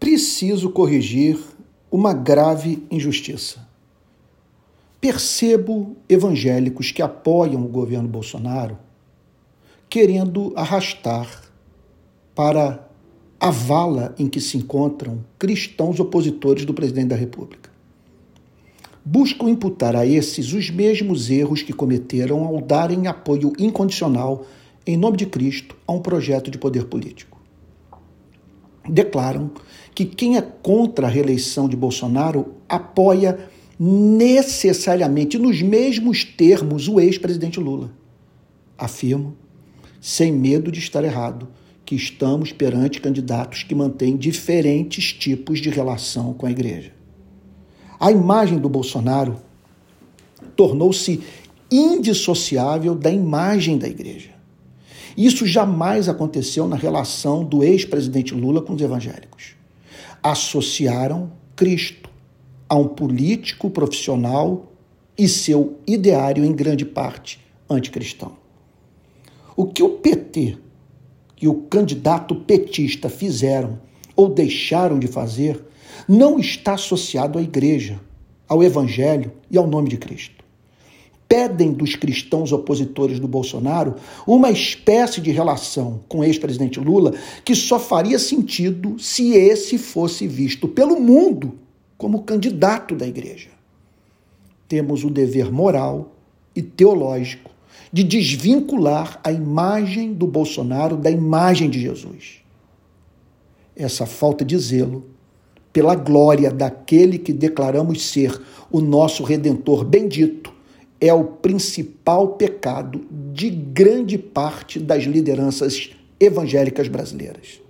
Preciso corrigir uma grave injustiça. Percebo evangélicos que apoiam o governo Bolsonaro querendo arrastar para a vala em que se encontram cristãos opositores do presidente da República. Buscam imputar a esses os mesmos erros que cometeram ao darem apoio incondicional, em nome de Cristo, a um projeto de poder político declaram que quem é contra a reeleição de Bolsonaro apoia necessariamente, nos mesmos termos, o ex-presidente Lula. Afirmo, sem medo de estar errado, que estamos perante candidatos que mantêm diferentes tipos de relação com a igreja. A imagem do Bolsonaro tornou-se indissociável da imagem da igreja. Isso jamais aconteceu na relação do ex-presidente Lula com os evangélicos. Associaram Cristo a um político profissional e seu ideário, em grande parte, anticristão. O que o PT e o candidato petista fizeram ou deixaram de fazer não está associado à igreja, ao evangelho e ao nome de Cristo pedem dos cristãos opositores do Bolsonaro uma espécie de relação com o ex-presidente Lula que só faria sentido se esse fosse visto pelo mundo como candidato da igreja. Temos o dever moral e teológico de desvincular a imagem do Bolsonaro da imagem de Jesus. Essa falta de zelo pela glória daquele que declaramos ser o nosso redentor bendito é o principal pecado de grande parte das lideranças evangélicas brasileiras.